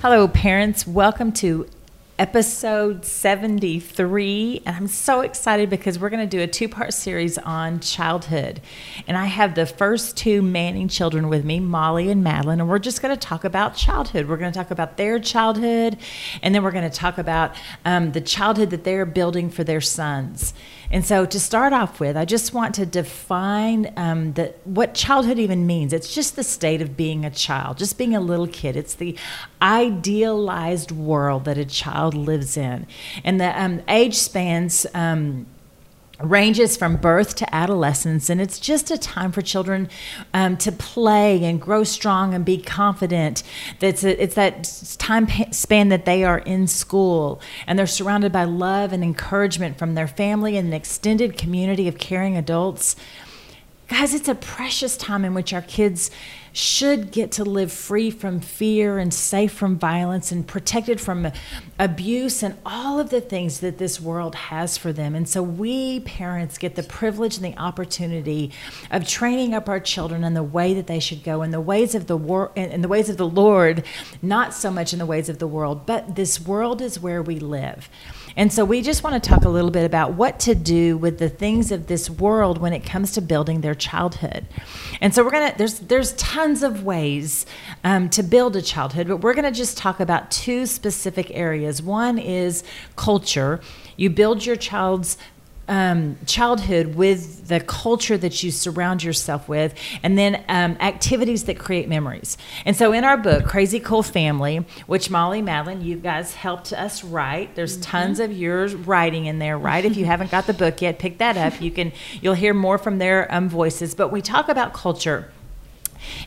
Hello, parents. Welcome to episode 73. And I'm so excited because we're going to do a two part series on childhood. And I have the first two Manning children with me, Molly and Madeline. And we're just going to talk about childhood. We're going to talk about their childhood. And then we're going to talk about um, the childhood that they're building for their sons. And so, to start off with, I just want to define um, the, what childhood even means. It's just the state of being a child, just being a little kid. It's the idealized world that a child lives in. And the um, age spans. Um, ranges from birth to adolescence, and it's just a time for children um, to play and grow strong and be confident. That's it's that time span that they are in school and they're surrounded by love and encouragement from their family and an extended community of caring adults. Guys, it's a precious time in which our kids should get to live free from fear and safe from violence and protected from abuse and all of the things that this world has for them. And so we parents get the privilege and the opportunity of training up our children in the way that they should go in the ways of the war in the ways of the Lord, not so much in the ways of the world, but this world is where we live. And so we just want to talk a little bit about what to do with the things of this world when it comes to building their childhood. And so we're gonna there's there's tons of ways um, to build a childhood, but we're gonna just talk about two specific areas. One is culture. You build your child's um, childhood with the culture that you surround yourself with, and then um, activities that create memories. And so, in our book, Crazy Cool Family, which Molly Madeline, you guys helped us write. There's mm-hmm. tons of yours writing in there, right? if you haven't got the book yet, pick that up. You can you'll hear more from their um, voices. But we talk about culture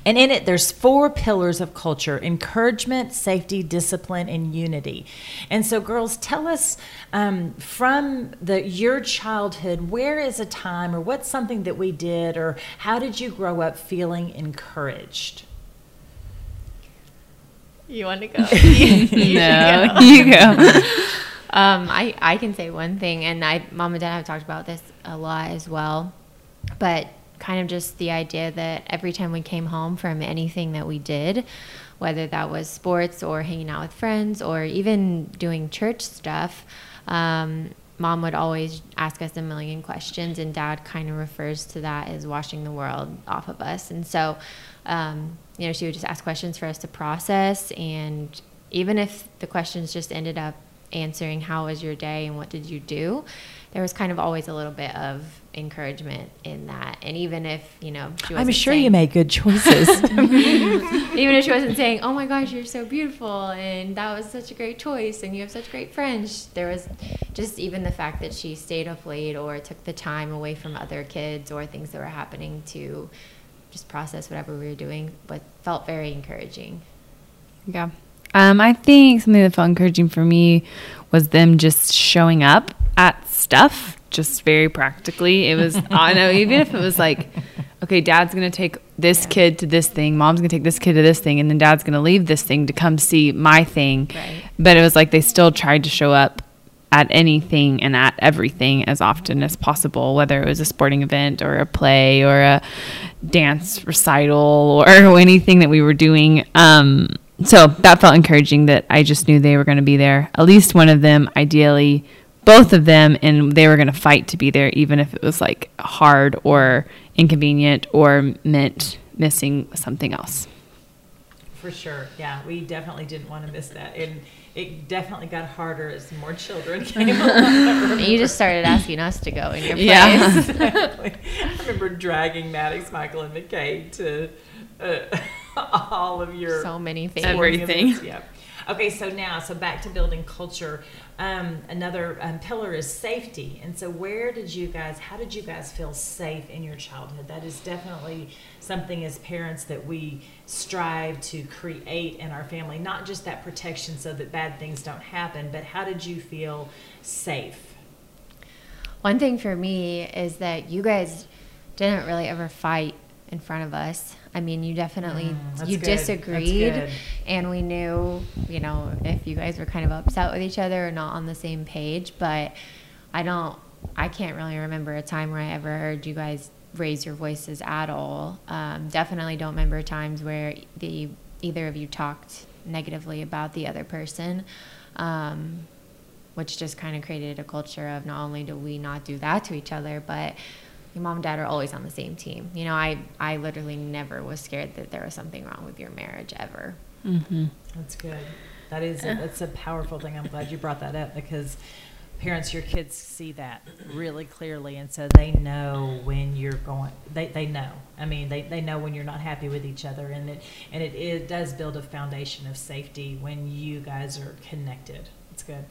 and in it, there's four pillars of culture encouragement, safety, discipline, and unity. And so, girls, tell us um, from the, your childhood, where is a time or what's something that we did, or how did you grow up feeling encouraged? You want to go? you no, go. you go. um, I, I can say one thing, and I, mom and dad have talked about this a lot as well. But kind of just the idea that every time we came home from anything that we did, whether that was sports or hanging out with friends or even doing church stuff, um, mom would always ask us a million questions, and dad kind of refers to that as washing the world off of us. And so, um, you know, she would just ask questions for us to process, and even if the questions just ended up answering, How was your day and what did you do? There was kind of always a little bit of encouragement in that. And even if, you know, I'm sure saying, you made good choices. even if she wasn't saying, oh my gosh, you're so beautiful and that was such a great choice and you have such great friends, there was just even the fact that she stayed up late or took the time away from other kids or things that were happening to just process whatever we were doing, but felt very encouraging. Yeah. Um, I think something that felt encouraging for me was them just showing up at stuff just very practically. It was, I know, even if it was like, okay, dad's going to take this kid to this thing, mom's going to take this kid to this thing, and then dad's going to leave this thing to come see my thing. Right. But it was like they still tried to show up at anything and at everything as often as possible, whether it was a sporting event or a play or a dance recital or anything that we were doing. Um, so that felt encouraging that I just knew they were going to be there. At least one of them, ideally both of them and they were going to fight to be there even if it was like hard or inconvenient or meant missing something else for sure yeah we definitely didn't want to miss that and it definitely got harder as more children came along. you just started asking us to go in your place. Yeah. exactly. I remember dragging Maddox, Michael, and McKay to uh, all of your so many things. Everything. Yeah. Okay, so now, so back to building culture. Um, another um, pillar is safety. And so, where did you guys, how did you guys feel safe in your childhood? That is definitely something as parents that we strive to create in our family, not just that protection so that bad things don't happen, but how did you feel safe? One thing for me is that you guys didn't really ever fight in front of us. I mean, you definitely Mm, you good. disagreed, and we knew, you know, if you guys were kind of upset with each other or not on the same page. But I don't, I can't really remember a time where I ever heard you guys raise your voices at all. Um, definitely don't remember times where the either of you talked negatively about the other person. Um, which just kind of created a culture of not only do we not do that to each other, but your mom and dad are always on the same team. You know, I, I literally never was scared that there was something wrong with your marriage ever. Mm-hmm. That's good. That is a, that's a powerful thing. I'm glad you brought that up because parents, your kids see that really clearly, and so they know when you're going. They, they know. I mean, they, they know when you're not happy with each other, and it and it, it does build a foundation of safety when you guys are connected. It's good.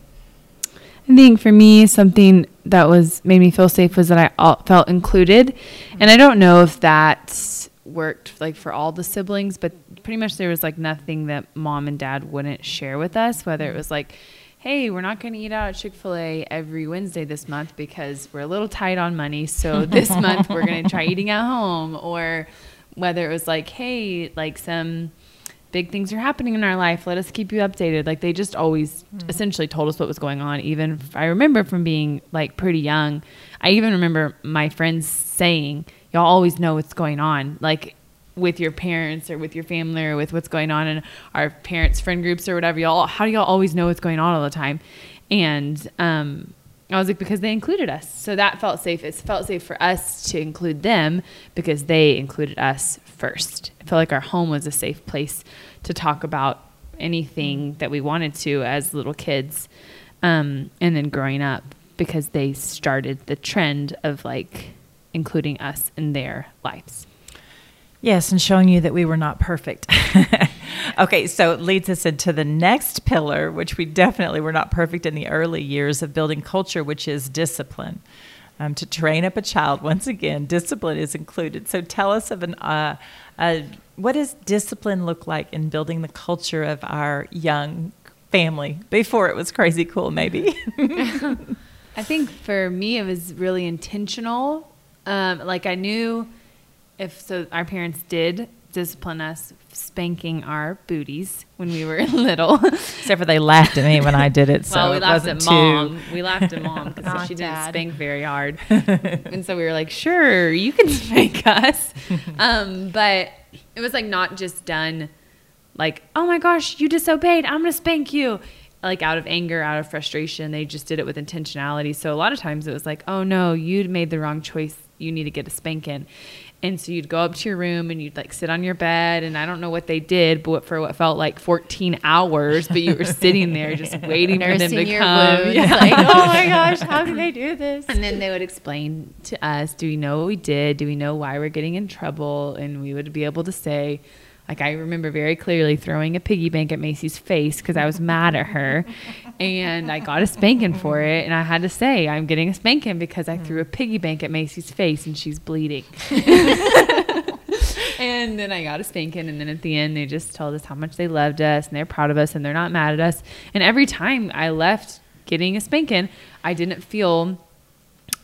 I think for me, something that was made me feel safe was that I all, felt included, and I don't know if that worked like for all the siblings, but pretty much there was like nothing that mom and dad wouldn't share with us. Whether it was like, "Hey, we're not going to eat out at Chick Fil A every Wednesday this month because we're a little tight on money, so this month we're going to try eating at home," or whether it was like, "Hey, like some." Big things are happening in our life. Let us keep you updated. Like they just always essentially told us what was going on. Even I remember from being like pretty young, I even remember my friends saying, "Y'all always know what's going on." Like with your parents or with your family or with what's going on in our parents' friend groups or whatever. Y'all, how do y'all always know what's going on all the time? And um, I was like, because they included us. So that felt safe. It felt safe for us to include them because they included us first. I felt like our home was a safe place to talk about anything that we wanted to as little kids. Um, and then growing up because they started the trend of like including us in their lives. Yes, and showing you that we were not perfect. okay, so it leads us into the next pillar, which we definitely were not perfect in the early years of building culture, which is discipline. Um, to train up a child, once again, discipline is included. So tell us of an, uh, uh, what does discipline look like in building the culture of our young family before it was crazy cool, maybe? I think for me, it was really intentional. Um, like I knew if so, our parents did discipline us, spanking our booties when we were little. Except for they laughed at me when I did it. So well, we it laughed wasn't at mom. too. We laughed at mom because she didn't Dad. spank very hard, and so we were like, "Sure, you can spank us," um, but it was like not just done like, "Oh my gosh, you disobeyed! I'm gonna spank you." Like out of anger, out of frustration, they just did it with intentionality. So a lot of times it was like, "Oh no, you made the wrong choice. You need to get a spanking." And so you'd go up to your room and you'd like sit on your bed, and I don't know what they did, but for what felt like 14 hours, but you were sitting there just waiting for them to come. Yeah. Like, oh my gosh, how can they do this? And then they would explain to us, do we know what we did? Do we know why we're getting in trouble? And we would be able to say, like, I remember very clearly throwing a piggy bank at Macy's face because I was mad at her. And I got a spanking for it. And I had to say, I'm getting a spanking because I threw a mm-hmm. piggy bank at Macy's face and she's bleeding. and then I got a spanking. And then at the end, they just told us how much they loved us and they're proud of us and they're not mad at us. And every time I left getting a spanking, I didn't feel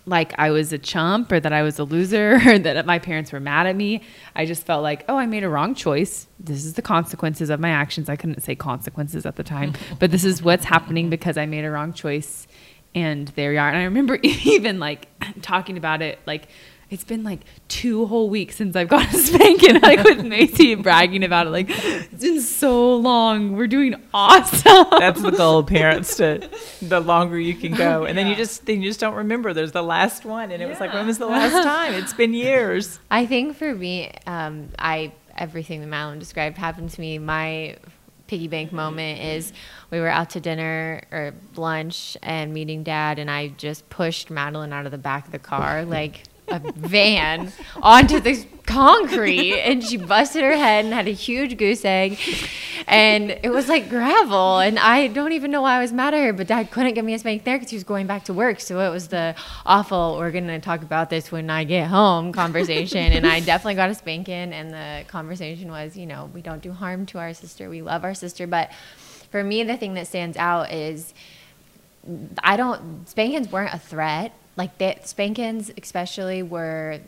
like I was a chump or that I was a loser or that my parents were mad at me. I just felt like, oh, I made a wrong choice. This is the consequences of my actions. I couldn't say consequences at the time, but this is what's happening because I made a wrong choice. And there we are. And I remember even like talking about it, like, it's been like two whole weeks since I've got a spanking, like with Macy and bragging about it. Like, it's been so long. We're doing awesome. That's the goal, parents. To the longer you can go, and then you just then you just don't remember. There's the last one, and it was like, when was the last time? It's been years. I think for me, um, I everything that Madeline described happened to me. My piggy bank moment is we were out to dinner or lunch and meeting dad, and I just pushed Madeline out of the back of the car, like a van onto the concrete and she busted her head and had a huge goose egg and it was like gravel and i don't even know why i was mad at her but dad couldn't give me a spank there because he was going back to work so it was the awful we're gonna talk about this when i get home conversation and i definitely got a spanking and the conversation was you know we don't do harm to our sister we love our sister but for me the thing that stands out is I don't spankings weren't a threat. Like that spankings especially were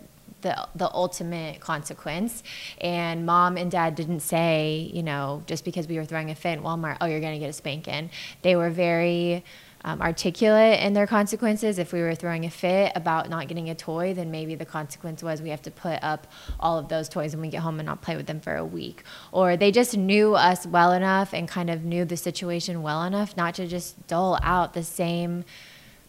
the the ultimate consequence. And mom and dad didn't say, you know, just because we were throwing a fit in Walmart, oh, you're gonna get a spanking. They were very um, articulate in their consequences. If we were throwing a fit about not getting a toy, then maybe the consequence was we have to put up all of those toys when we get home and not play with them for a week. Or they just knew us well enough and kind of knew the situation well enough not to just dole out the same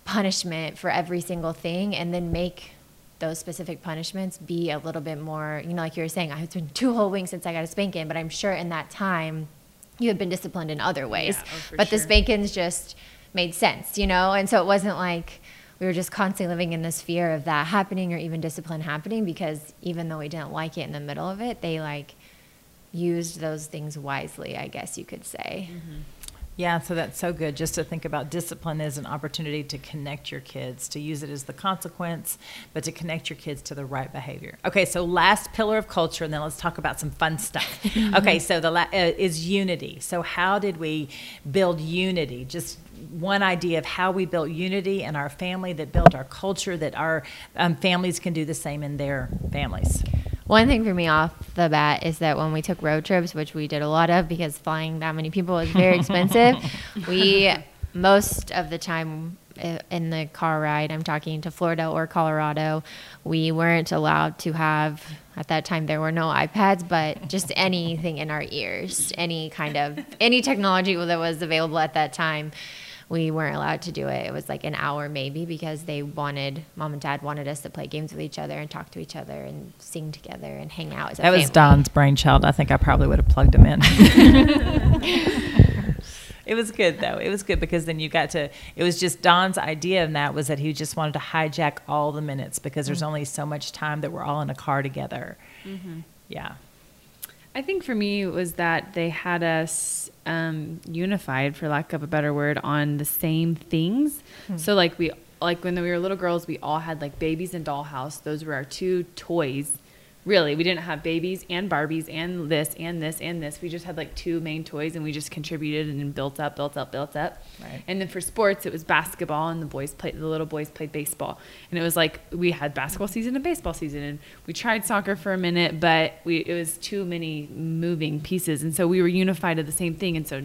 punishment for every single thing and then make those specific punishments be a little bit more, you know, like you were saying, it's been two whole weeks since I got a spanking, but I'm sure in that time you have been disciplined in other ways. Yeah, oh, but the sure. spankings just made sense, you know? And so it wasn't like we were just constantly living in this fear of that happening or even discipline happening because even though we didn't like it in the middle of it, they like used those things wisely, I guess you could say. Mm-hmm. Yeah, so that's so good just to think about discipline as an opportunity to connect your kids, to use it as the consequence, but to connect your kids to the right behavior. Okay, so last pillar of culture, and then let's talk about some fun stuff. okay, so the la- uh, is unity. So how did we build unity? Just one idea of how we built unity in our family that built our culture, that our um, families can do the same in their families. One thing for me off the bat is that when we took road trips, which we did a lot of because flying that many people is very expensive, we most of the time in the car ride, I'm talking to Florida or Colorado, we weren't allowed to have at that time there were no iPads, but just anything in our ears, any kind of any technology that was available at that time we weren't allowed to do it. It was like an hour maybe because they wanted mom and dad wanted us to play games with each other and talk to each other and sing together and hang out as a That was. Don's brainchild. I think I probably would have plugged him in. it was good though. It was good because then you got to. It was just Don's idea, and that was that he just wanted to hijack all the minutes because there's mm-hmm. only so much time that we're all in a car together. Mm-hmm. Yeah. I think for me it was that they had us um, unified, for lack of a better word, on the same things. So like we like when we were little girls, we all had like babies and dollhouse. Those were our two toys. Really, we didn't have babies and Barbies and this and this and this. We just had like two main toys, and we just contributed and built up, built up, built up. Right. And then for sports, it was basketball, and the boys played. The little boys played baseball, and it was like we had basketball season and baseball season, and we tried soccer for a minute, but we it was too many moving pieces, and so we were unified to the same thing. And so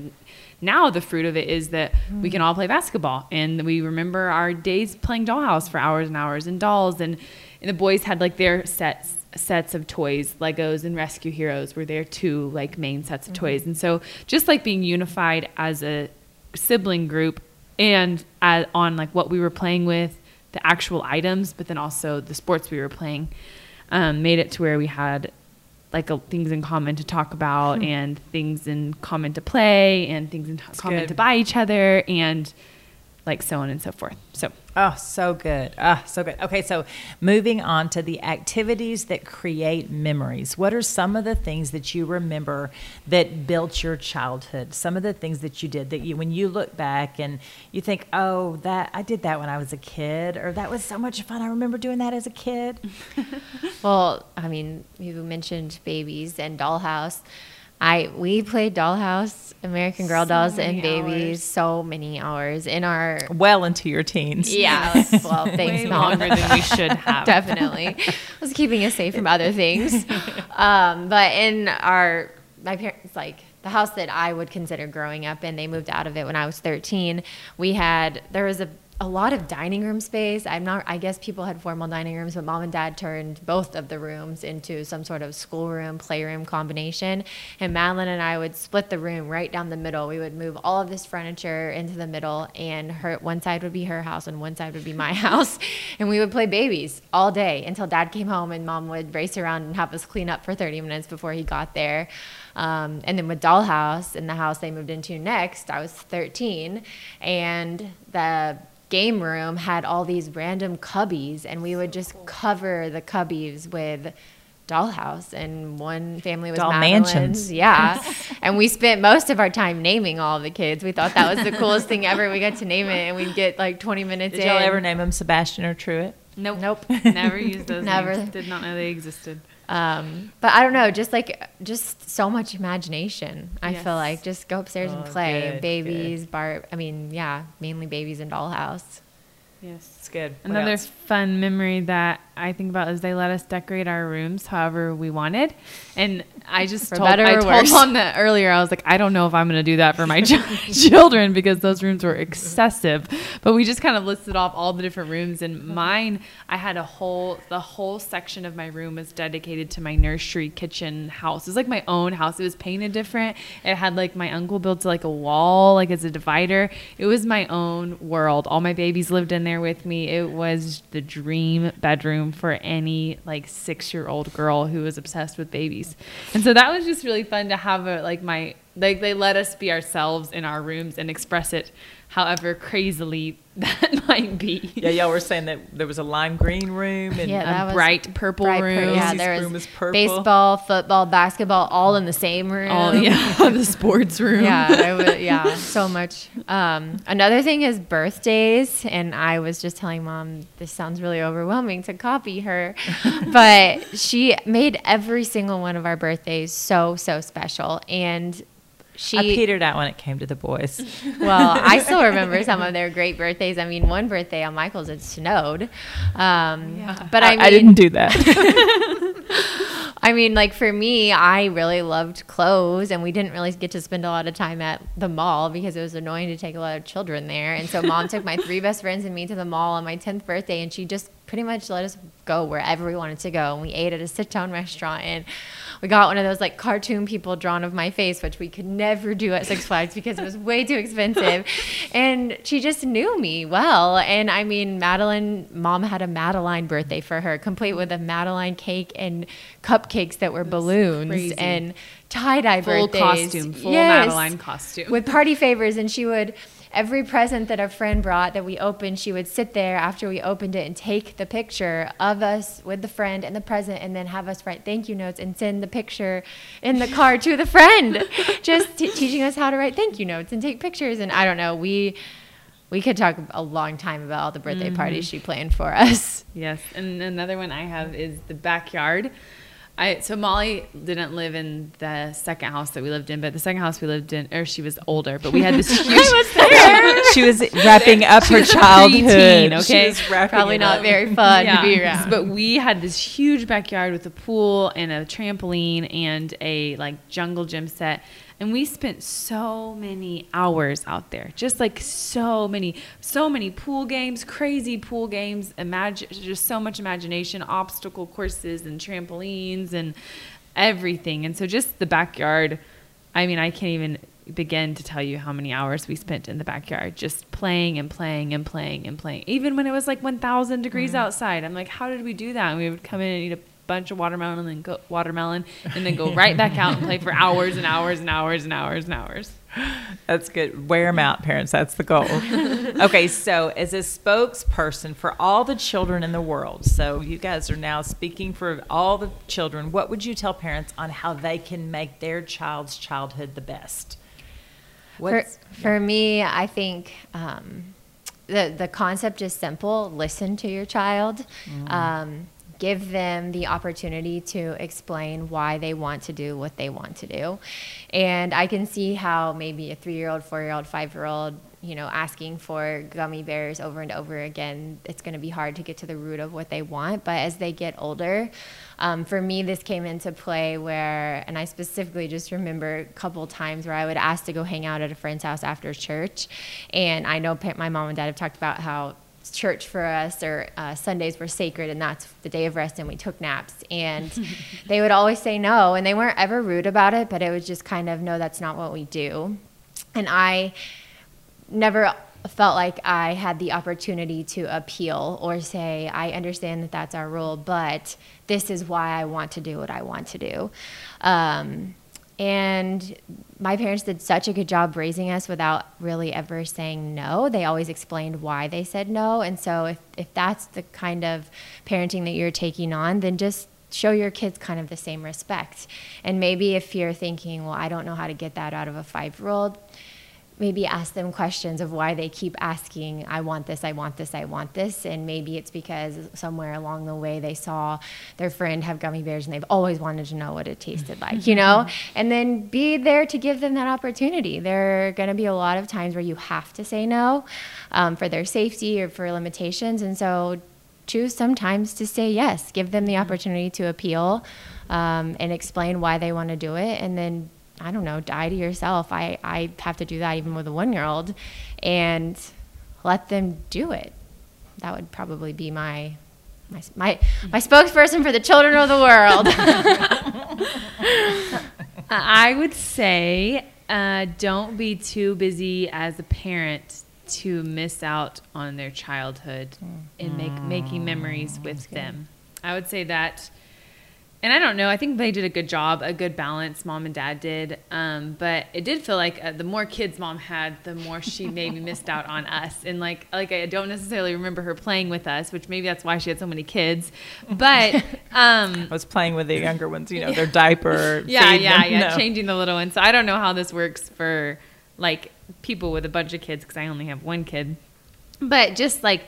now the fruit of it is that we can mm. all play basketball, and we remember our days playing dollhouse for hours and hours, and dolls, and and the boys had like their sets sets of toys legos and rescue heroes were their two like main sets of toys. And so just like being unified as a sibling group and uh on like what we were playing with the actual items but then also the sports we were playing um, made it to where we had like a, things in common to talk about and things in common to play and things in common good. to buy each other and like so on and so forth so Oh, so good. Ah, so good. Okay, so moving on to the activities that create memories. What are some of the things that you remember that built your childhood? Some of the things that you did that you, when you look back and you think, oh, that I did that when I was a kid, or that was so much fun. I remember doing that as a kid. Well, I mean, you mentioned babies and dollhouse. I we played dollhouse, American Girl So dolls, and babies hours. so many hours in our Well into your teens. yeah. Well, thanks, way mom. longer than we should have Definitely, I was keeping us safe from other things. Um, but in our my parents like the house that I would consider growing up in, they moved out of it when I was 13. We had there was a a lot of dining room space. I'm not. I guess people had formal dining rooms, but mom and dad turned both of the rooms into some sort of schoolroom, playroom combination. And Madeline and I would split the room right down the middle. We would move all of this furniture into the middle, and her one side would be her house, and one side would be my house. And we would play babies all day until dad came home, and mom would race around and have us clean up for 30 minutes before he got there. Um, and then with Dollhouse in the house they moved into next, I was 13, and the game room had all these random cubbies, and we would just cover the cubbies with dollhouse and one family was Doll Madeline's. mansions. yeah and we spent most of our time naming all the kids we thought that was the coolest thing ever we got to name it and we'd get like 20 minutes Did y'all ever name them Sebastian or Truett? Nope. Nope. Never used those. Names. Never. Names. Did not know they existed. Um, but I don't know, just like just so much imagination. I Yes. feel like just go upstairs and Oh, play. good, babies, bar. I mean, yeah, mainly babies and dollhouse. Yes. It's good. Another fun memory that I think about is they let us decorate our rooms however we wanted, and I just For told I told worse. That earlier. I was like, I don't know if I'm going to do that for my children because those rooms were excessive. But we just kind of listed off all the different rooms, and mine, I had a whole the whole section of my room was dedicated to my nursery kitchen house. It was like my own house. It was painted different. It had like my uncle built like a wall, like as a divider. It was my own world. All my babies lived in there with me. It was the dream bedroom for any like six year old girl who was obsessed with babies. And so that was just really fun to have a, like my like they let us be ourselves in our rooms and express it however crazily that might be. Yeah, y'all were saying that there was a lime green room and Yeah, a bright purple Bright pur- room. yeah, there room was is purple. baseball, football, basketball, all in the same room. Oh yeah, the sports room. yeah, it was, yeah, so much. Um, another thing is birthdays, and I was just telling mom this sounds really overwhelming to copy her, but she made every single one of our birthdays so so special, and she I petered out when it came to the boys. well, I still remember some of their great birthdays. I mean, one birthday on Michael's it snowed, um, but I, mean, I didn't do that. I mean, like for me, I really loved clothes, and we didn't really get to spend a lot of time at the mall because it was annoying to take a lot of children there. And so, mom took my three best friends and me to the mall on my 10th birthday, and she just pretty much let us go wherever we wanted to go. And we ate at a sit down restaurant, and we got one of those like cartoon people drawn of my face, which we could never do at Six Flags because it was way too expensive. And she just knew me well. And I mean, Madeline, mom had a Madeline birthday for her, complete with a Madeline cake and cupcakes that were balloons crazy. and tie dye Full costume, full Yes. Madeline costume. With party favors. And she would, every present that a friend brought that we opened, she would sit there after we opened it and take the picture of us with the friend and the present and then have us write thank you notes and send the picture in the car to the friend. Just t- teaching us how to write thank you notes and take pictures. And I don't know, we. We could talk a long time about all the birthday Mm-hmm. parties she planned for us. Yes, and another one I have is the backyard. I so Molly didn't live in the second house that we lived in, but the second house we lived in, or she was older, but we had this huge. was she was wrapping up her was a childhood. preteen, She okay? was wrapping Probably it not up. very fun to be around. But we had this huge backyard with a pool and a trampoline and a like jungle gym set. And we spent so many hours out there, just like so many, so many pool games, crazy pool games. Imagine just so much imagination, obstacle courses and trampolines and everything. And so just the backyard. I mean, I can't even begin to tell you how many hours we spent in the backyard just playing and playing and playing and playing. Even when it was like 1,000 degrees mm-hmm. outside, I'm like, how did we do that? And we would come in and eat a bunch of watermelon and then go watermelon and then go right back out and play for hours and hours and hours and hours and hours. That's good. Wear them out, parents. That's the goal. okay, so as a spokesperson for all the children in the world, so you guys are now speaking for all the children, what would you tell parents on how they can make their child's childhood the best? For, What's, for me, I think um, the the concept is simple. Listen to your child. Um, give them the opportunity to explain why they want to do what they want to do. And I can see how maybe a three year old, four year old, five year old, you know, asking for gummy bears over and over again, it's going to be hard to get to the root of what they want. But as they get older, um, for me, this came into play where, and I specifically just remember a couple times where I would ask to go hang out at a friend's house after church. And I know my mom and dad have talked about how church for us or uh, Sundays were sacred and that's the day of rest and we took naps. And they would always say no. And they weren't ever rude about it, but it was just kind of, no, that's not what we do. And I never felt like I had the opportunity to appeal or say, I understand that that's our rule, but this is why I want to do what I want to do. Um, and my parents did such a good job raising us without really ever saying no. They always explained why they said no. And so if, if that's the kind of parenting that you're taking on, then just show your kids kind of the same respect. And maybe if you're thinking, well, I don't know how to get that out of a five year old, maybe ask them questions of why they keep asking, I want this, I want this, I want this. And maybe it's because somewhere along the way they saw their friend have gummy bears and they've always wanted to know what it tasted like, you know? And then be there to give them that opportunity. There are going to be a lot of times where you have to say no um, for their safety or for limitations. And so choose sometimes to say yes, give them the opportunity to appeal um, and explain why they want to do it. And then I don't know, die to yourself. I, I have to do that even with a one year old and let them do it. That would probably be my my my, my spokesperson for the children of the world. I would say uh, don't be too busy as a parent to miss out on their childhood and make making memories with them. I would say that and I don't know. I think they did a good job, a good balance. Mom and dad did, um, but it did feel like uh, the more kids mom had, the more she maybe missed out on us. And like, like I don't necessarily remember her playing with us, which maybe that's why she had so many kids. But um, I was playing with the younger ones, you know, their diaper. yeah, yeah, them. yeah, No. changing the little ones. So I don't know how this works for like people with a bunch of kids because I only have one kid. But just like,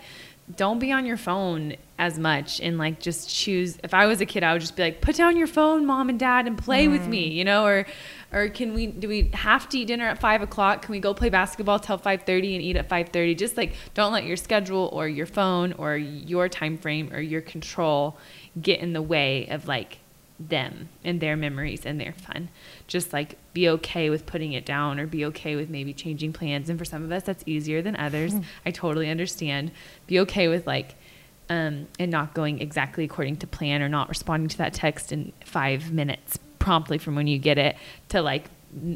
don't be on your phone as much and like just choose. If I was a kid, I would just be like, put down your phone, mom and dad, and play with me, mm. you know, or. Or can we? Do we have to eat dinner at five o'clock? Can we go play basketball till five thirty and eat at five thirty? Just like don't let your schedule or your phone or your time frame or your control get in the way of like them and their memories and their fun. Just like be okay with putting it down or be okay with maybe changing plans. And for some of us, that's easier than others. I totally understand. Be okay with like, um, and not going exactly according to plan or not responding to that text in five minutes promptly from when you get it to like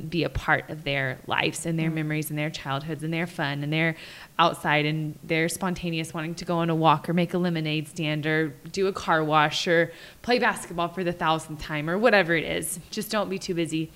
be a part of their lives and their mm. memories and their childhoods and their fun and their outside and their spontaneous wanting to go on a walk or make a lemonade stand or do a car wash or play basketball for the thousandth time or whatever it is. Just don't be too busy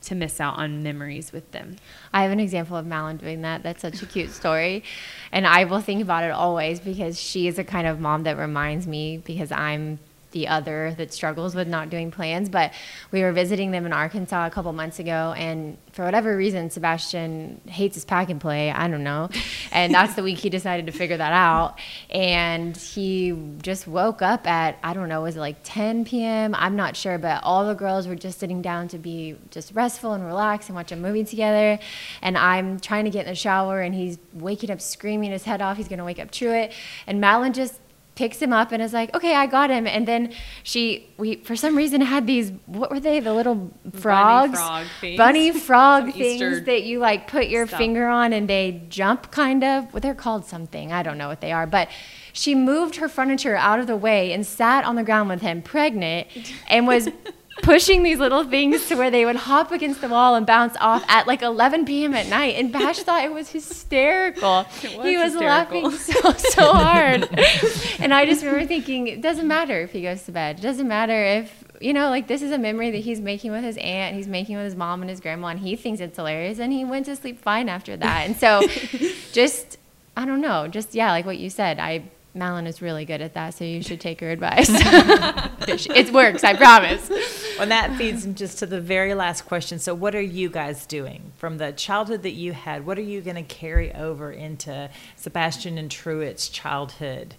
to miss out on memories with them. I have an example of Malin doing that. That's such a cute story. And I will think about it always because she is a kind of mom that reminds me because I'm the other that struggles with not doing plans. But we were visiting them in Arkansas a couple months ago, and for whatever reason, Sebastian hates his pack and play. I don't know. And that's the week he decided to figure that out. And he just woke up at, I don't know, was it like 10 p.m.? I'm not sure, but all the girls were just sitting down to be just restful and relax and watch a movie together. And I'm trying to get in the shower, and he's waking up screaming his head off. He's going to wake up Truett. And Madeline just picks him up and is like, "Okay, I got him." And then she, we for some reason had these. What were they? The little frogs, frog things. bunny frog things that you like put your stuff. finger on and they jump, kind of. Well, they're called something. I don't know what they are, but. She moved her furniture out of the way and sat on the ground with him, pregnant, and was pushing these little things to where they would hop against the wall and bounce off at like 11 p.m. at night. And Bash thought it was hysterical. It was he was hysterical. laughing so so hard. and I just remember thinking, it doesn't matter if he goes to bed. It doesn't matter if you know, like this is a memory that he's making with his aunt, he's making with his mom and his grandma, and he thinks it's hilarious, and he went to sleep fine after that. And so, just I don't know, just yeah, like what you said, I. Malin is really good at that, so you should take her advice. it works, I promise. And that feeds into just to the very last question. So, what are you guys doing from the childhood that you had? What are you going to carry over into Sebastian and Truett's childhood?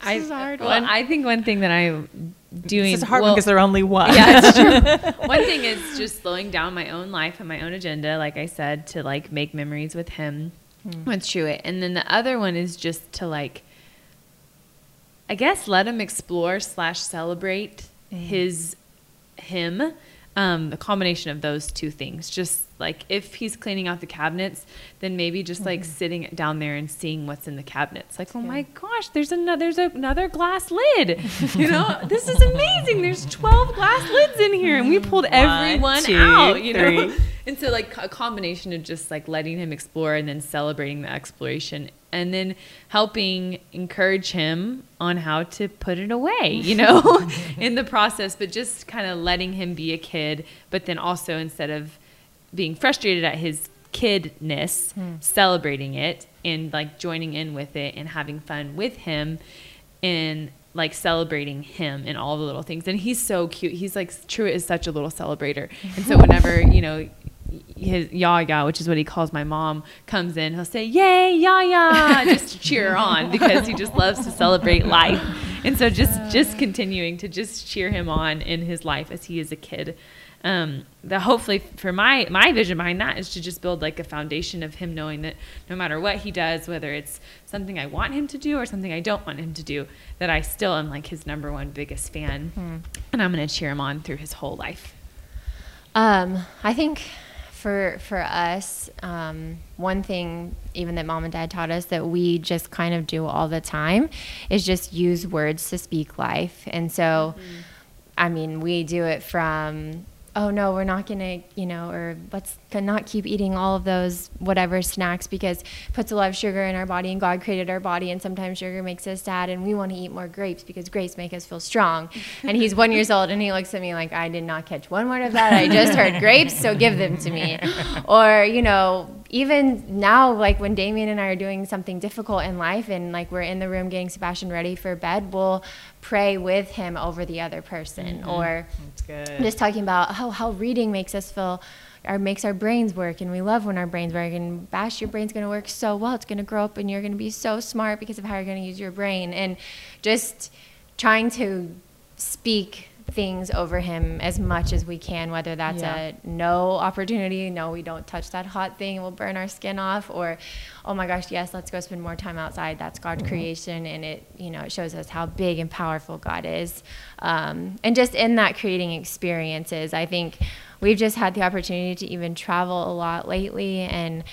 I, is a hard well, one. I think one thing that I'm doing. is hard well, because they're only one. yeah, it's true. One thing is just slowing down my own life and my own agenda, like I said, to like make memories with him, with it. And then the other one is just to like, I guess, let him explore slash celebrate his him. Um, the combination of those two things. Just like if he's cleaning out the cabinets, then maybe just like mm-hmm. sitting down there and seeing what's in the cabinets. Like, oh my gosh, there's another there's another glass lid. You know, this is amazing. There's 12 glass lids in here, and we pulled one two, out. You know, three. and so like a combination of just like letting him explore and then celebrating the exploration and then helping encourage him on how to put it away, you know, in the process, but just kind of letting him be a kid, but then also instead of being frustrated at his kidness, hmm. celebrating it and like joining in with it and having fun with him and like celebrating him and all the little things. And he's so cute. He's like Truett is such a little celebrator. And so whenever, you know, his Yaya, which is what he calls my mom, comes in, he'll say, Yay, Yaya, just to cheer her on because he just loves to celebrate life. And so just just continuing to just cheer him on in his life as he is a kid. Um, the hopefully for my my vision behind that is to just build like a foundation of him knowing that no matter what he does, whether it's something I want him to do or something I don't want him to do, that I still am like his number one biggest fan, and I'm going to cheer him on through his whole life. Um, I think for for us, um, one thing even that mom and dad taught us that we just kind of do all the time is just use words to speak life. And so, I mean, we do it from oh no, we're not gonna, you know, or let's not keep eating all of those whatever snacks because it puts a lot of sugar in our body and God created our body and sometimes sugar makes us sad and we want to eat more grapes because grapes make us feel strong. And he's one years old and he looks at me like I did not catch one word of that. I just heard grapes, so give them to me. Or, you know, even now, like when Damien and I are doing something difficult in life and like we're in the room getting Sebastian ready for bed, we'll pray with him over the other person. Mm-hmm. Or That's good. just talking about how, how reading makes us feel or makes our brains work and we love when our brains work and bash your brain's going to work so well it's going to grow up and you're going to be so smart because of how you're going to use your brain and just trying to speak things over him as much as we can whether that's Yeah. a no opportunity no we don't touch that hot thing we'll burn our skin off or oh my gosh yes let's go spend more time outside that's god's creation and it you know it shows us how big and powerful god is um, and just in that creating experiences i think we've just had the opportunity to even travel a lot lately and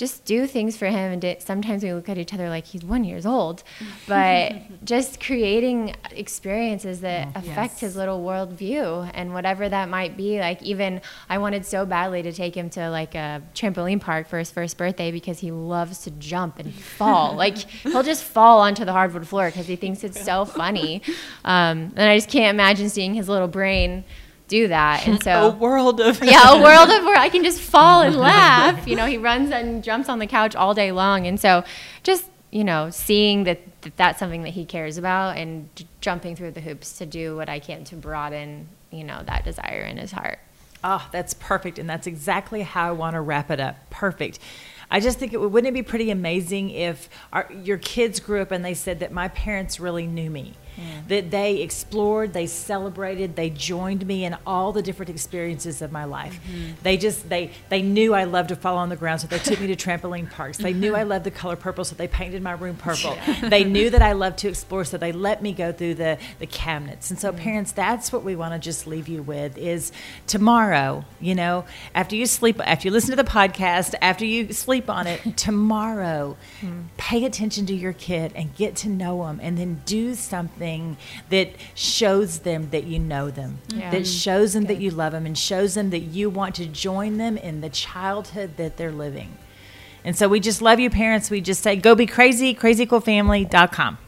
just do things for him. And it, sometimes we look at each other like he's one years old but just creating experiences that affect yes. his little worldview and whatever that might be. Like even i wanted so badly to take him to like a trampoline park for his first birthday because he loves to jump and fall. Like he'll just fall onto the hardwood floor because he thinks it's so funny. Um, and i just can't imagine seeing his little brain do that and so a world of yeah, a world of where I can just fall and laugh. You know, he runs and jumps on the couch all day long, and so just you know, seeing that, that that's something that he cares about, and j- jumping through the hoops to do what I can to broaden you know that desire in his heart. Oh, that's perfect. And that's exactly how I want to wrap it up. Perfect. I just think it would, wouldn't it be pretty amazing if our, your kids grew up and they said that my parents really knew me, that they explored, they celebrated, they joined me in all the different experiences of my life. Mm-hmm. They just they they knew I loved to fall on the ground, so they took me to trampoline parks. They knew I loved the color purple, so they painted my room purple. They knew that I loved to explore, so they let me go through the the cabinets. And so, mm-hmm. parents, that's what we want to just leave you with is tomorrow. You know, after you sleep, after you listen to the podcast, after you sleep on it, tomorrow, mm-hmm. pay attention to your kid and get to know them, and then do something that shows them that you know them, Yeah. that mm-hmm. shows them that you love them, and shows them that you want to join them in the childhood that they're living. And so we just love you, parents. We just say, go be crazy, crazycoolfamily.com.